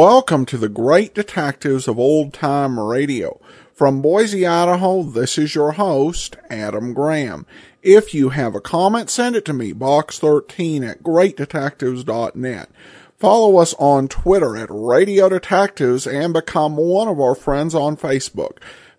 Welcome to the great detectives of old time radio. From Boise, Idaho, this is your host, Adam Graham. If you have a comment, send it to me, box13 at greatdetectives.net. Follow us on Twitter at Radio Detectives and become one of our friends on Facebook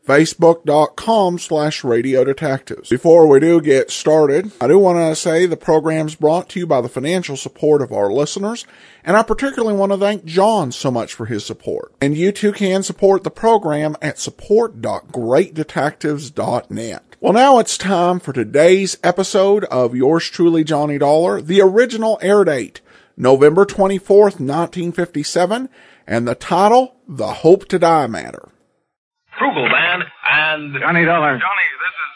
facebook.com slash radio detectives. Before we do get started, I do want to say the program's brought to you by the financial support of our listeners, and I particularly want to thank John so much for his support. And you too can support the program at support.greatdetectives.net. Well, now it's time for today's episode of Yours Truly Johnny Dollar, the original air date, November 24th, 1957, and the title, The Hope to Die Matter. Frugal Man, and Johnny Dollar. Johnny, this is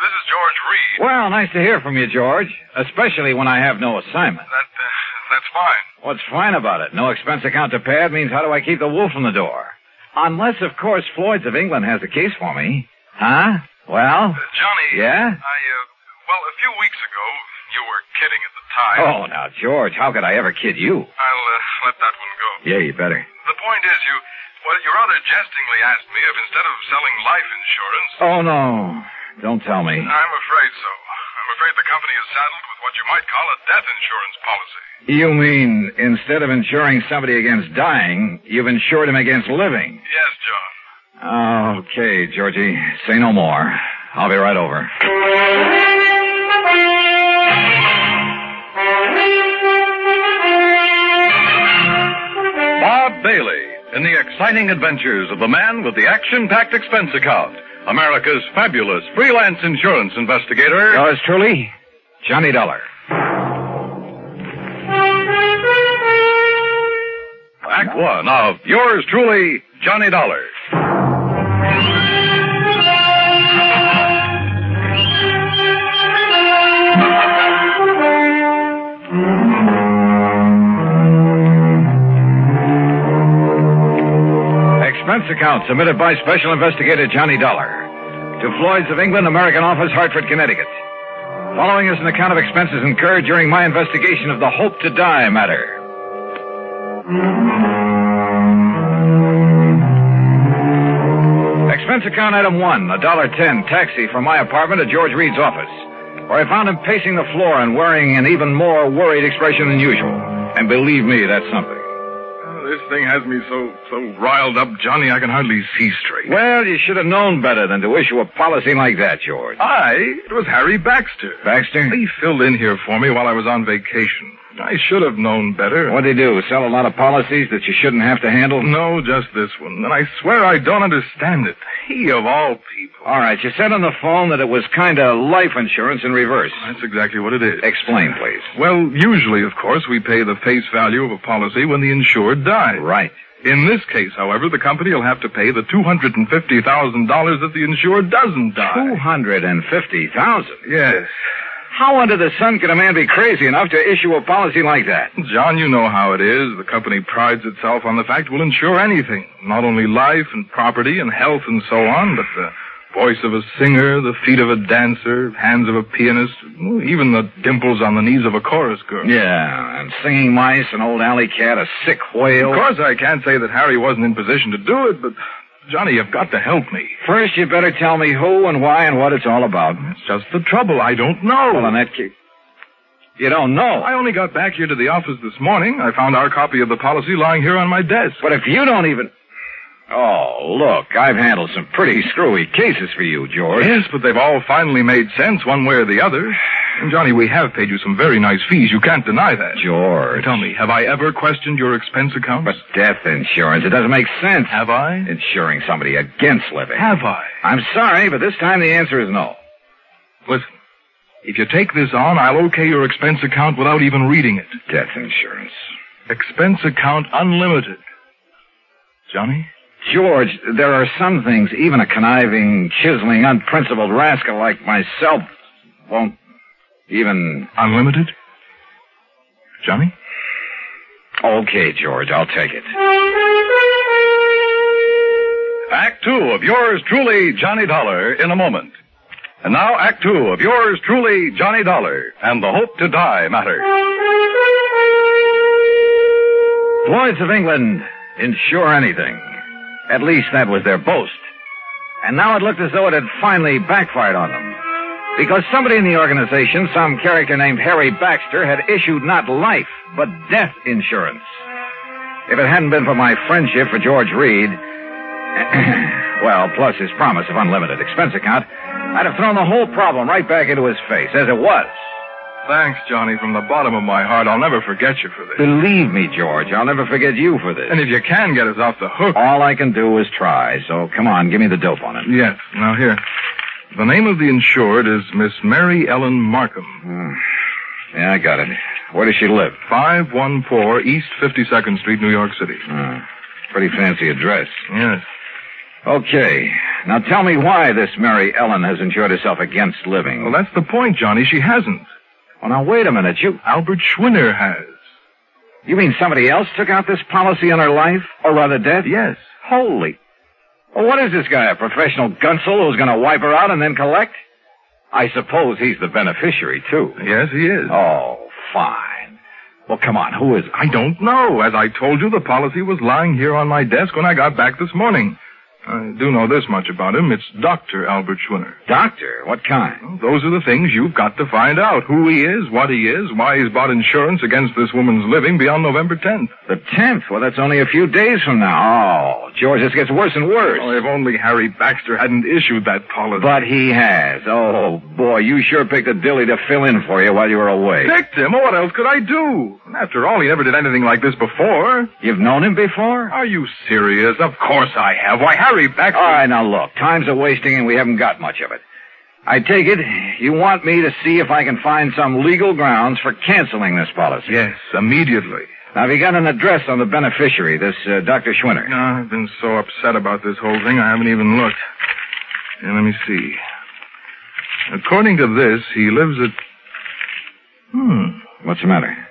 this is George Reed. Well, nice to hear from you, George. Especially when I have no assignment. That uh, that's fine. What's fine about it? No expense account to pad means how do I keep the wolf from the door? Unless, of course, Floyd's of England has a case for me. Huh? Well? Uh, Johnny. Yeah? I uh, well, a few weeks ago, you were kidding at the time. Oh, now, George, how could I ever kid you? I'll uh, let that one go. Yeah, you better. The point is, you well, you rather jestingly asked me if instead of selling life insurance. Oh, no. Don't tell me. I'm afraid so. I'm afraid the company is saddled with what you might call a death insurance policy. You mean instead of insuring somebody against dying, you've insured him against living? Yes, John. Okay, Georgie. Say no more. I'll be right over. Bob Bailey in the exciting adventures of the man with the action-packed expense account, America's fabulous freelance insurance investigator. Yours truly, Johnny Dollar. Act one of yours truly, Johnny Dollar. Expense account submitted by Special Investigator Johnny Dollar to Floyd's of England, American Office, Hartford, Connecticut. Following is an account of expenses incurred during my investigation of the Hope to Die matter. Expense account item one, a dollar ten taxi from my apartment to George Reed's office, where I found him pacing the floor and wearing an even more worried expression than usual. And believe me, that's something. This thing has me so so riled up, Johnny. I can hardly see straight. Well, you should have known better than to issue a policy like that, George. I? It was Harry Baxter. Baxter? He filled in here for me while I was on vacation. I should have known better. What'd he do? Sell a lot of policies that you shouldn't have to handle? No, just this one. And I swear I don't understand it. He of all people. All right, you said on the phone that it was kind of life insurance in reverse. That's exactly what it is. Explain, please. Well, usually, of course, we pay the face value of a policy when the insured dies. Right. In this case, however, the company will have to pay the $250,000 that the insured doesn't die. Two hundred and fifty thousand. Yes. How under the sun could a man be crazy enough to issue a policy like that? John, you know how it is. The company prides itself on the fact we'll insure anything. Not only life and property and health and so on, but the voice of a singer, the feet of a dancer, hands of a pianist, even the dimples on the knees of a chorus girl. Yeah, and singing mice, an old alley cat, a sick whale. Of course, I can't say that Harry wasn't in position to do it, but Johnny, you've got to help me. First, you better tell me who and why and what it's all about. That's just the trouble. I don't know. Well, in that case, you don't know. I only got back here to the office this morning. I found our copy of the policy lying here on my desk. But if you don't even. Oh, look, I've handled some pretty screwy cases for you, George. Yes, but they've all finally made sense one way or the other. And Johnny, we have paid you some very nice fees. You can't deny that. George. Tell me, have I ever questioned your expense account? But death insurance, it doesn't make sense. have I? Insuring somebody against living. Have I? I'm sorry, but this time the answer is no. Listen, if you take this on, I'll okay your expense account without even reading it. Death insurance. Expense account unlimited. Johnny? George, there are some things even a conniving, chiseling, unprincipled rascal like myself won't even. Unlimited? Johnny? Okay, George, I'll take it. Act two of yours truly, Johnny Dollar, in a moment. And now, Act two of yours truly, Johnny Dollar, and the Hope to Die matter. Floyd's of England, insure anything. At least that was their boast. And now it looked as though it had finally backfired on them. Because somebody in the organization, some character named Harry Baxter, had issued not life, but death insurance. If it hadn't been for my friendship for George Reed, well, plus his promise of unlimited expense account, I'd have thrown the whole problem right back into his face, as it was. Thanks, Johnny, from the bottom of my heart. I'll never forget you for this. Believe me, George, I'll never forget you for this. And if you can get us off the hook. All I can do is try, so come on, give me the dope on it. Yes. Now, here. The name of the insured is Miss Mary Ellen Markham. Hmm. Yeah, I got it. Where does she live? 514 East 52nd Street, New York City. Uh, pretty fancy address. Yes. Okay. Now tell me why this Mary Ellen has insured herself against living. Well, that's the point, Johnny. She hasn't. Well, now wait a minute. You Albert Schwinner has. you mean somebody else took out this policy on her life, or rather death? Yes. Holy. Well, what is this guy? A professional gunsel who's going to wipe her out and then collect? I suppose he's the beneficiary too. Yes, he is. Oh, fine. Well, come on. Who is? I don't know. As I told you, the policy was lying here on my desk when I got back this morning. I do know this much about him. It's Dr. Albert Schwinner. Doctor. What kind? Well, those are the things you've got to find out. Who he is, what he is, why he's bought insurance against this woman's living beyond November 10th. The tenth. Well, that's only a few days from now. Oh, George, this gets worse and worse. Oh, if only Harry Baxter hadn't issued that policy. But he has. Oh, boy, you sure picked a dilly to fill in for you while you were away. Picked him? Oh, what else could I do? After all, he never did anything like this before. You've known him before? Are you serious? Of course I have. Why, Harry Baxter... All right, now look. Time's a wasting and we haven't got much of it. I take it you want me to see if I can find some legal grounds for canceling this policy. Yes, immediately. Now, have you got an address on the beneficiary, this uh, Dr. Schwinner? No, I've been so upset about this whole thing, I haven't even looked. And let me see. According to this, he lives at... Hmm. What's the matter?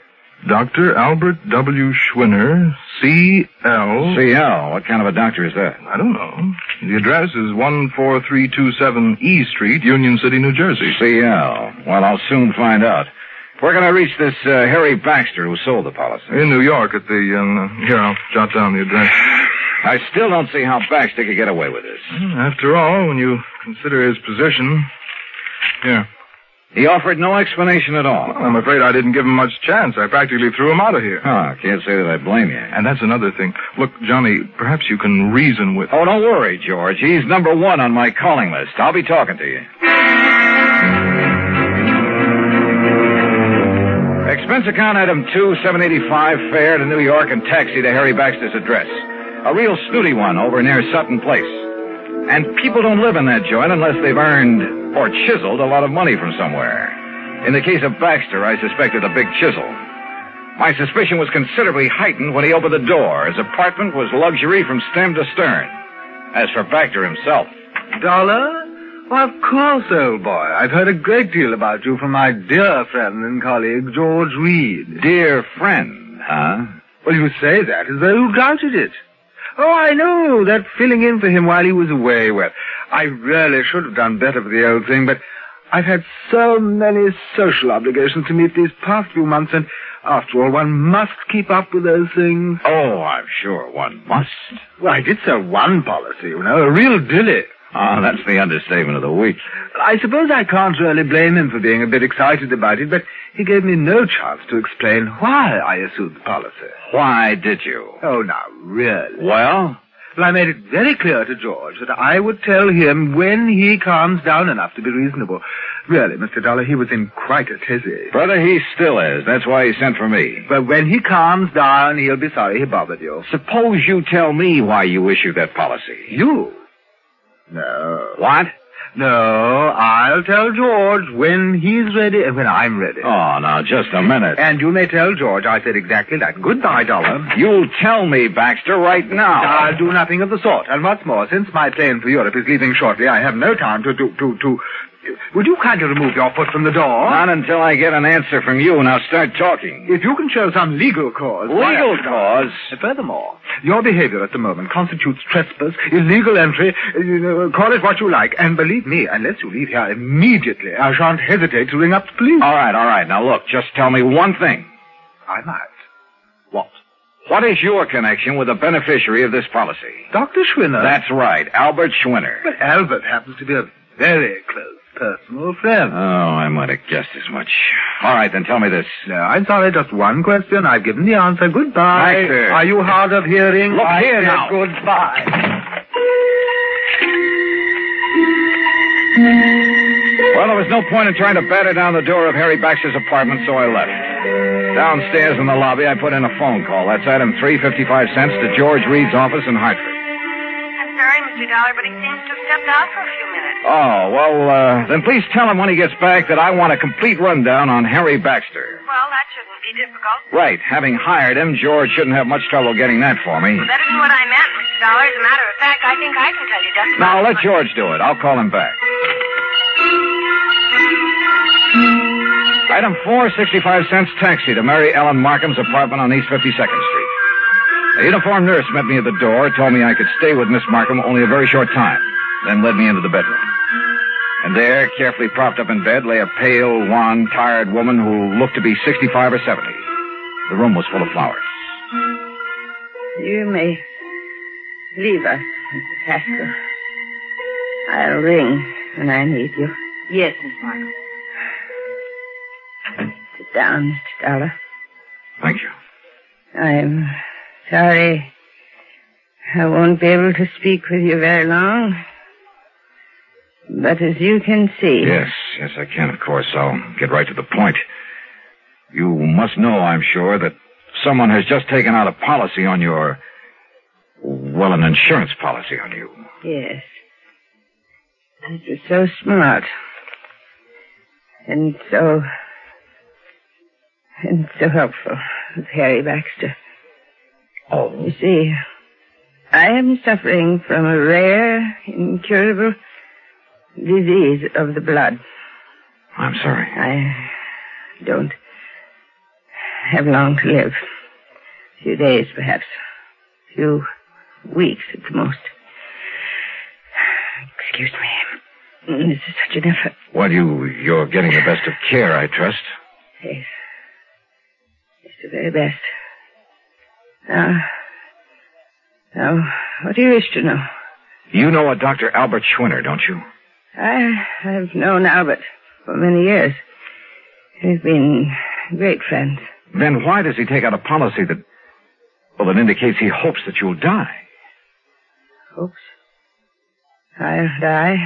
Dr. Albert W. Schwinner, C.L. CL. What kind of a doctor is that? I don't know. The address is 14327 E Street, Union City, New Jersey. CL. Well, I'll soon find out. Where can I reach this uh, Harry Baxter who sold the policy? In New York at the, um, here, I'll jot down the address. I still don't see how Baxter could get away with this. After all, when you consider his position, here. He offered no explanation at all. Well, I'm afraid I didn't give him much chance. I practically threw him out of here. Ah, huh, can't say that I blame you. And that's another thing. Look, Johnny, perhaps you can reason with. Oh, don't worry, George. He's number one on my calling list. I'll be talking to you. Expense account item two, seven eighty-five, fare to New York and taxi to Harry Baxter's address. A real snooty one over near Sutton Place. And people don't live in that joint unless they've earned or chiseled a lot of money from somewhere. In the case of Baxter, I suspected a big chisel. My suspicion was considerably heightened when he opened the door. His apartment was luxury from stem to stern. As for Baxter himself, Dollar? Why, of course, old boy. I've heard a great deal about you from my dear friend and colleague, George Reed. dear friend, huh? Well, you say that as though you doubted it. Oh, I know, that filling in for him while he was away. Well, I really should have done better for the old thing, but I've had so many social obligations to meet these past few months, and after all, one must keep up with those things. Oh, I'm sure one must. Well, I did sell one policy, you know, a real dilly. Ah, that's the understatement of the week. I suppose I can't really blame him for being a bit excited about it, but he gave me no chance to explain why I assumed the policy. Why did you? Oh, now, really? Well, Well, I made it very clear to George that I would tell him when he calms down enough to be reasonable. Really, Mr. Dollar, he was in quite a tizzy. brother, he still is. That's why he sent for me. But when he calms down, he'll be sorry he bothered you. Suppose you tell me why you issued that policy. You? No. What? No, I'll tell George when he's ready and when I'm ready. Oh, now, just a minute. And you may tell George I said exactly that. Goodbye, Dollar. You'll tell me, Baxter, right now. I'll do nothing of the sort. And what's more, since my plane for Europe is leaving shortly, I have no time to, to, to, to... Would you kindly remove your foot from the door? Not until I get an answer from you. Now start talking. If you can show some legal cause... Legal cause? Furthermore, your behavior at the moment constitutes trespass, illegal entry, uh, call it what you like. And believe me, unless you leave here immediately, I shan't hesitate to ring up the police. All right, all right. Now look, just tell me one thing. I might. What? What is your connection with the beneficiary of this policy? Dr. Schwinner. That's right, Albert Schwinner. But Albert happens to be a very close personal friend. Oh, I might have guessed as much. All right, then tell me this. No, I'm sorry, just one question. I've given the answer. Goodbye. Baxter. Are you hard of hearing? Look I here now. Goodbye. Well, there was no point in trying to batter down the door of Harry Baxter's apartment, so I left. Downstairs in the lobby, I put in a phone call. That's item 355 cents to George Reed's office in Hartford. Mr. Dollar, but he seems to have stepped out for a few minutes. Oh, well, uh, then please tell him when he gets back that I want a complete rundown on Harry Baxter. Well, that shouldn't be difficult. Right. Having hired him, George shouldn't have much trouble getting that for me. That isn't what I meant, Mr. Dollar. As a matter of fact, I think I can tell you just Now, let George do it. I'll call him back. Item four, 65 cents taxi to Mary Ellen Markham's apartment on East 52nd Street. A uniformed nurse met me at the door, told me I could stay with Miss Markham only a very short time, then led me into the bedroom. And there, carefully propped up in bed, lay a pale, wan, tired woman who looked to be 65 or 70. The room was full of flowers. You may leave us, Mrs. Haskell. I'll ring when I need you. Yes, Miss Markham. Sit down, Mr. Dollar. Thank you. I'm sorry I won't be able to speak with you very long. But as you can see, Yes, yes, I can, of course. I'll get right to the point. You must know, I'm sure, that someone has just taken out a policy on your. Well, an insurance policy on you. yes. This is so smart. And so. and so helpful with Harry Baxter. Oh. You see, I am suffering from a rare, incurable disease of the blood. I'm sorry. I don't have long to live. A few days, perhaps. A few weeks at the most. Excuse me. This is such an effort. Well, you, you're getting the best of care, I trust. Yes. It's the very best. Now, now, what do you wish to know? You know a Dr. Albert Schwinner, don't you? I I've known Albert for many years. We've been great friends. Then why does he take out a policy that, well, that indicates he hopes that you'll die? Hopes I'll die.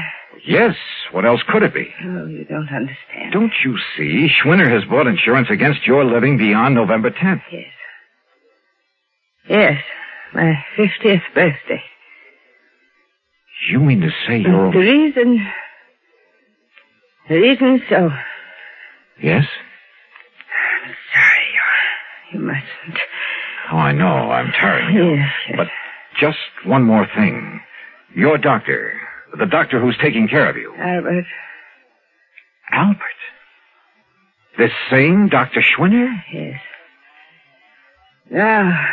Yes, what else could it be? Oh, you don't understand. Don't you see? Schwinner has bought insurance against your living beyond November 10th. Yes. Yes, my 50th birthday. You mean to say you're... The reason... The reason so... Yes? I'm sorry, you, you mustn't. Oh, I know. I'm tiring you. Yes, yes. But just one more thing. Your doctor, the doctor who's taking care of you, Albert, Albert. This same Dr. Schwinner? yes. Now...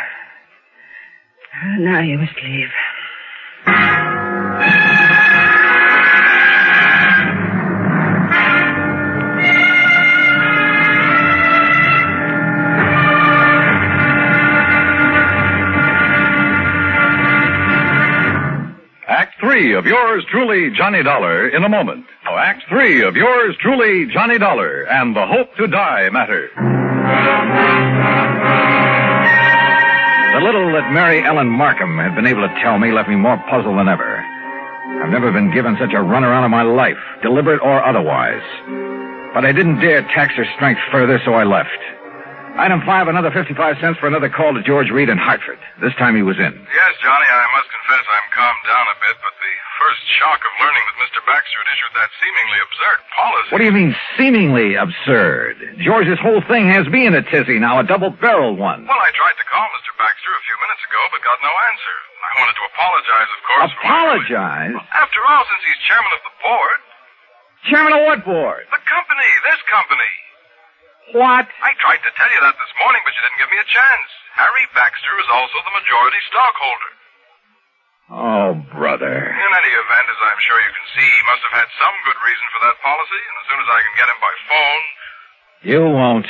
Now you must leave. Act three of yours truly, Johnny Dollar, in a moment. Now, Act three of yours truly, Johnny Dollar, and the Hope to Die matter. Little that Mary Ellen Markham had been able to tell me left me more puzzled than ever. I've never been given such a runaround in my life, deliberate or otherwise. But I didn't dare tax her strength further, so I left. Item five, another 55 cents for another call to George Reed in Hartford. This time he was in. Yes, Johnny, I must confess I'm calmed down a bit, but first shock of learning that Mr. Baxter had issued that seemingly absurd policy. What do you mean, seemingly absurd? George's whole thing has me in a tizzy now, a double-barreled one. Well, I tried to call Mr. Baxter a few minutes ago, but got no answer. I wanted to apologize, of course. Apologize? After all, since he's chairman of the board, Chairman of what board? the company, this company. What? I tried to tell you that this morning, but you didn't give me a chance. Harry Baxter is also the majority stockholder. Oh, brother. In any event, as I'm sure you can see, he must have had some good reason for that policy, and as soon as I can get him by phone. You won't.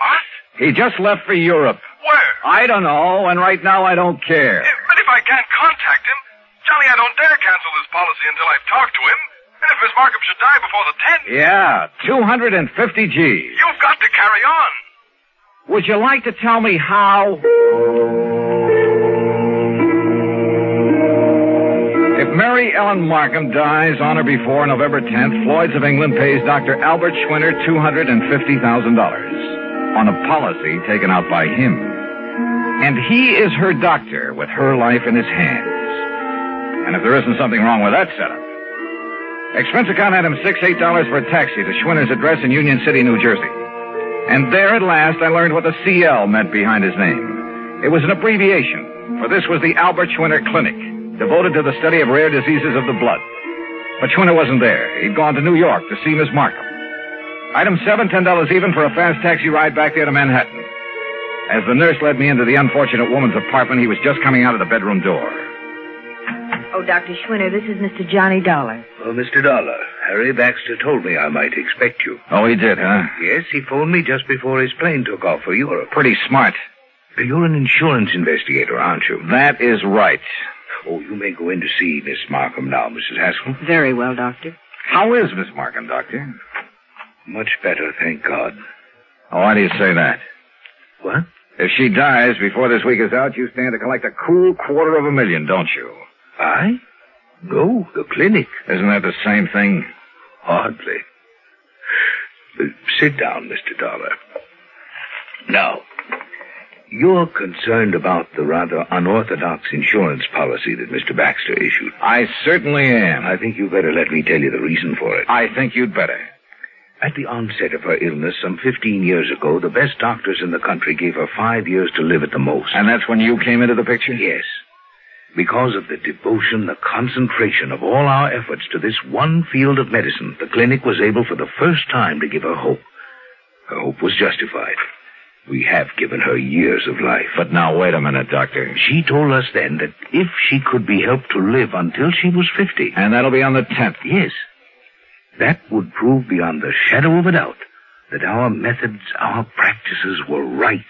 What? He just left for Europe. Where? I don't know, and right now I don't care. But if I can't contact him, Johnny, I don't dare cancel this policy until I've talked to him. And if Miss Markham should die before the 10th, Yeah, 250 G. you've got to carry on. Would you like to tell me how? Mary Ellen Markham dies on or before November 10th, Floyd's of England pays Dr. Albert Schwinner $250,000 on a policy taken out by him. And he is her doctor with her life in his hands. And if there isn't something wrong with that setup, expense account him six, eight dollars for a taxi to Schwinner's address in Union City, New Jersey. And there at last I learned what the CL meant behind his name. It was an abbreviation, for this was the Albert Schwinner Clinic, devoted to the study of rare diseases of the blood. But Schwinner wasn't there. He'd gone to New York to see Miss Markham. Item seven, ten dollars even for a fast taxi ride back there to Manhattan. As the nurse led me into the unfortunate woman's apartment, he was just coming out of the bedroom door. Oh, Dr. Schwinner, this is Mr. Johnny Dollar. Oh, Mr. Dollar, Harry Baxter told me I might expect you. Oh, he did, huh? Yes, he phoned me just before his plane took off for Europe. Pretty smart. You're an insurance investigator, aren't you? That is right. Oh, you may go in to see Miss Markham now, Mrs. Haskell. Very well, Doctor. How is Miss Markham, Doctor? Much better, thank God. Oh, why do you say that? What? If she dies before this week is out, you stand to collect a cool quarter of a million, don't you? I? No, the clinic. Isn't that the same thing? Hardly. Uh, sit down, Mr. Dollar. Now, you're concerned about the rather unorthodox insurance policy that Mr. Baxter issued. I certainly am. I think you'd better let me tell you the reason for it. I think you'd better. At the onset of her illness some 15 years ago, the best doctors in the country gave her five years to live at the most. And that's when you came into the picture? Yes. Because of the devotion, the concentration of all our efforts to this one field of medicine, the clinic was able for the first time to give her hope. Her hope was justified. We have given her years of life. But now, wait a minute, Doctor. She told us then that if she could be helped to live until she was 50. And that'll be on the 10th. Yes. That would prove beyond the shadow of a doubt that our methods, our practices were right.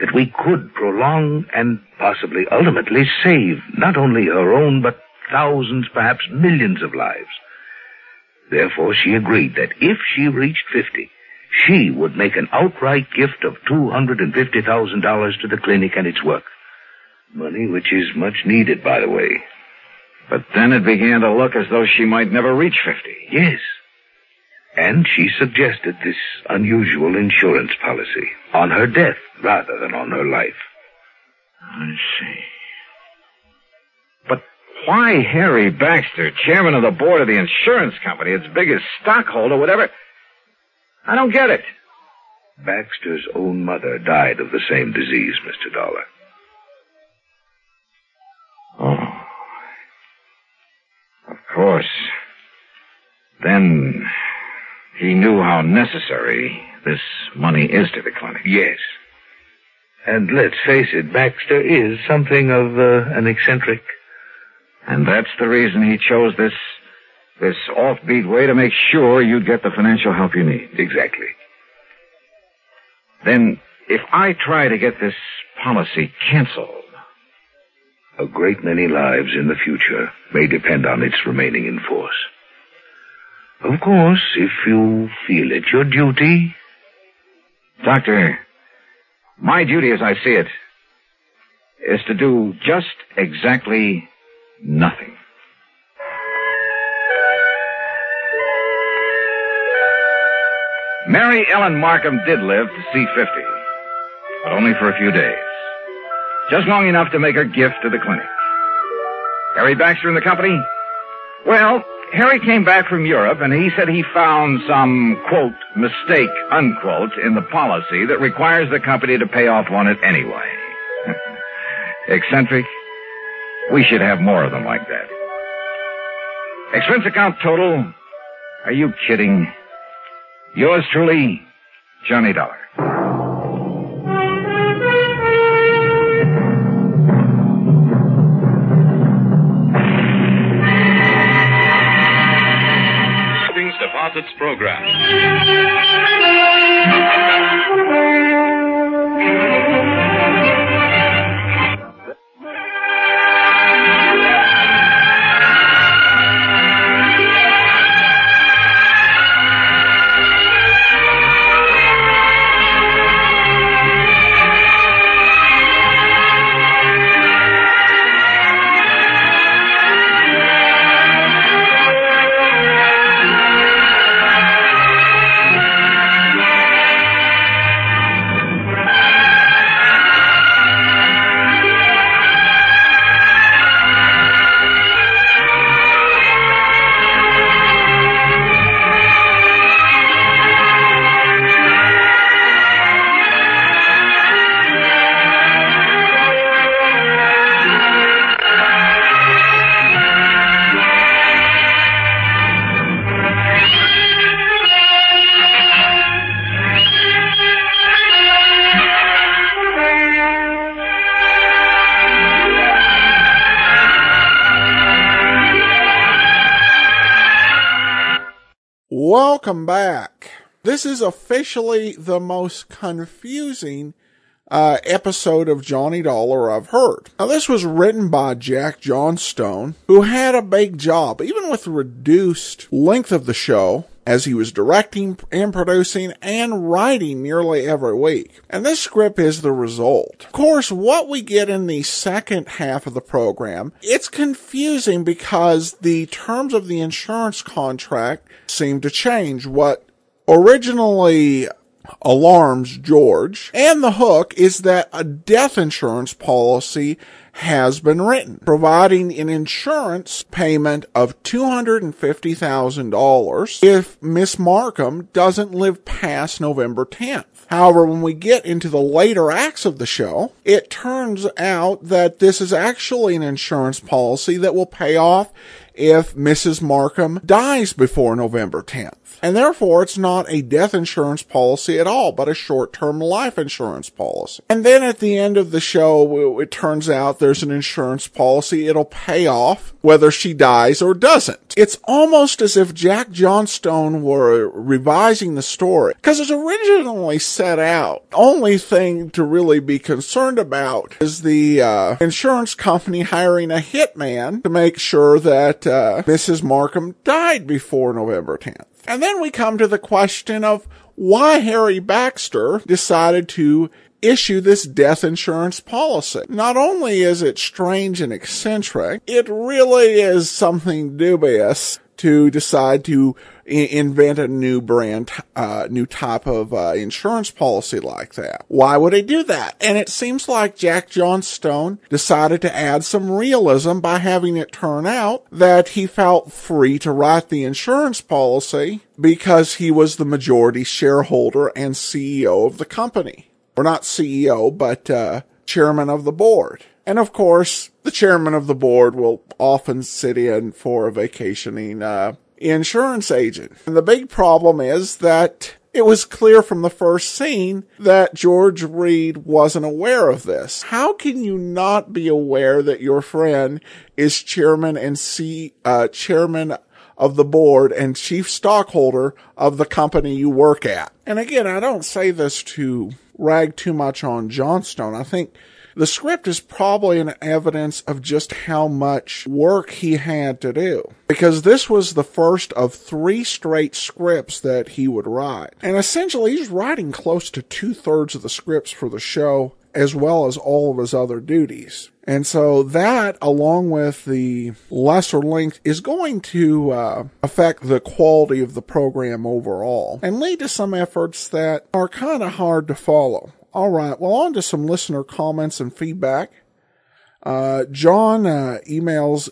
That we could prolong and possibly ultimately save not only her own, but thousands, perhaps millions of lives. Therefore, she agreed that if she reached 50, she would make an outright gift of $250,000 to the clinic and its work. Money which is much needed, by the way. But then it began to look as though she might never reach 50. Yes. And she suggested this unusual insurance policy on her death rather than on her life. I see. But why Harry Baxter, chairman of the board of the insurance company, its biggest stockholder, whatever? I don't get it. Baxter's own mother died of the same disease, Mr. Dollar. Oh. Of course. Then he knew how necessary this money is to the clinic. Yes. And let's face it, Baxter is something of uh, an eccentric. And that's the reason he chose this this offbeat way to make sure you'd get the financial help you need. Exactly. Then, if I try to get this policy canceled, A great many lives in the future may depend on its remaining in force. Of course, if you feel it your duty. Doctor, my duty as I see it is to do just exactly nothing. Mary Ellen Markham did live to see 50, but only for a few days. Just long enough to make her gift to the clinic. Harry Baxter and the company? Well, Harry came back from Europe and he said he found some, quote, mistake, unquote, in the policy that requires the company to pay off on it anyway. Eccentric? We should have more of them like that. Expense account total? Are you kidding? Yours truly, Johnny Dollar. Savings Deposits Program. Welcome back. This is officially the most confusing uh, episode of Johnny Dollar I've heard. Now, this was written by Jack Johnstone, who had a big job, even with the reduced length of the show, as he was directing and producing and writing nearly every week. And this script is the result. Of course, what we get in the second half of the program, it's confusing because the terms of the insurance contract seem to change. What originally alarms George. And the hook is that a death insurance policy has been written, providing an insurance payment of $250,000 if Miss Markham doesn't live past November 10th. However, when we get into the later acts of the show, it turns out that this is actually an insurance policy that will pay off if Mrs. Markham dies before November 10th. And therefore, it's not a death insurance policy at all, but a short-term life insurance policy. And then at the end of the show, it turns out there's an insurance policy. It'll pay off whether she dies or doesn't. It's almost as if Jack Johnstone were revising the story because it's originally set out. Only thing to really be concerned about is the uh, insurance company hiring a hitman to make sure that uh, Mrs. Markham died before November 10th. And then we come to the question of why Harry Baxter decided to issue this death insurance policy. Not only is it strange and eccentric, it really is something dubious to decide to invent a new brand, uh, new type of uh, insurance policy like that. Why would he do that? And it seems like Jack Johnstone decided to add some realism by having it turn out that he felt free to write the insurance policy because he was the majority shareholder and CEO of the company. Or not CEO, but uh, chairman of the board. And of course, the chairman of the board will often sit in for a vacationing uh, insurance agent. And the big problem is that it was clear from the first scene that George Reed wasn't aware of this. How can you not be aware that your friend is chairman and C, uh, chairman of the board and chief stockholder of the company you work at? And again, I don't say this to rag too much on Johnstone. I think the script is probably an evidence of just how much work he had to do. Because this was the first of three straight scripts that he would write. And essentially, he's writing close to two thirds of the scripts for the show, as well as all of his other duties. And so that, along with the lesser length, is going to uh, affect the quality of the program overall and lead to some efforts that are kind of hard to follow. All right. Well, on to some listener comments and feedback. Uh, John uh, emails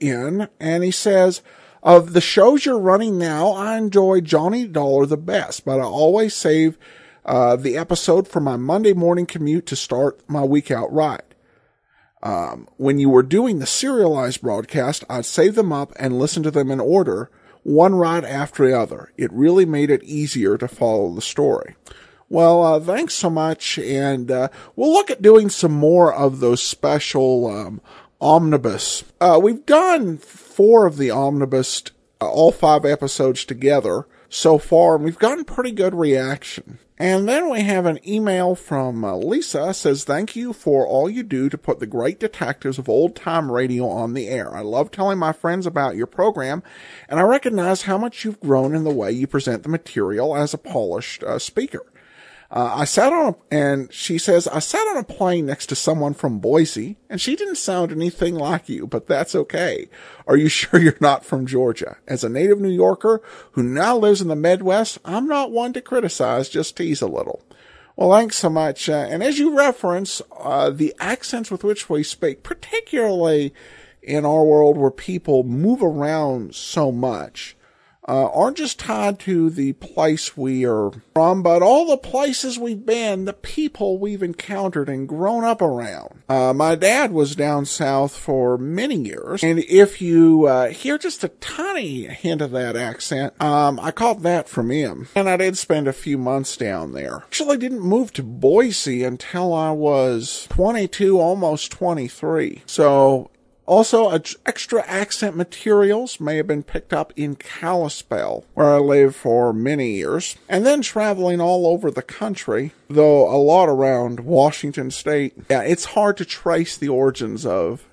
in and he says, of the shows you're running now, I enjoy Johnny Dollar the best, but I always save uh, the episode for my Monday morning commute to start my week out right. Um, when you were doing the serialized broadcast, I'd save them up and listen to them in order, one right after the other. It really made it easier to follow the story. Well, uh, thanks so much, and uh, we'll look at doing some more of those special um, omnibus. Uh, we've done four of the omnibus, uh, all five episodes together so far, and we've gotten pretty good reaction. And then we have an email from uh, Lisa says, thank you for all you do to put the great detectives of old time radio on the air. I love telling my friends about your program and I recognize how much you've grown in the way you present the material as a polished uh, speaker. Uh, I sat on a, and she says, I sat on a plane next to someone from Boise and she didn't sound anything like you, but that's okay. Are you sure you're not from Georgia? As a native New Yorker who now lives in the Midwest, I'm not one to criticize, just tease a little. Well, thanks so much. Uh, and as you reference, uh, the accents with which we speak, particularly in our world where people move around so much, uh, aren't just tied to the place we are from, but all the places we've been, the people we've encountered and grown up around. Uh, my dad was down south for many years, and if you uh, hear just a tiny hint of that accent, um, I caught that from him. And I did spend a few months down there. Actually, didn't move to Boise until I was 22, almost 23. So Also, extra accent materials may have been picked up in Kalispell, where I lived for many years, and then traveling all over the country, though a lot around Washington State. Yeah, it's hard to trace the origins of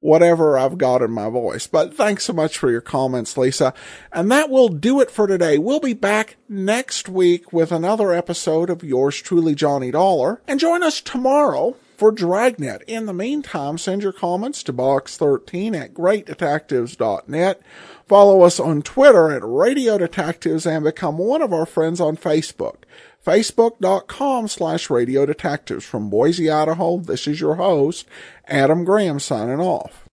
whatever I've got in my voice. But thanks so much for your comments, Lisa. And that will do it for today. We'll be back next week with another episode of yours truly, Johnny Dollar. And join us tomorrow for Dragnet. In the meantime, send your comments to box13 at greatdetectives.net. Follow us on Twitter at Radio Detectives and become one of our friends on Facebook. Facebook.com slash Radio Detectives. From Boise, Idaho, this is your host, Adam Graham signing off.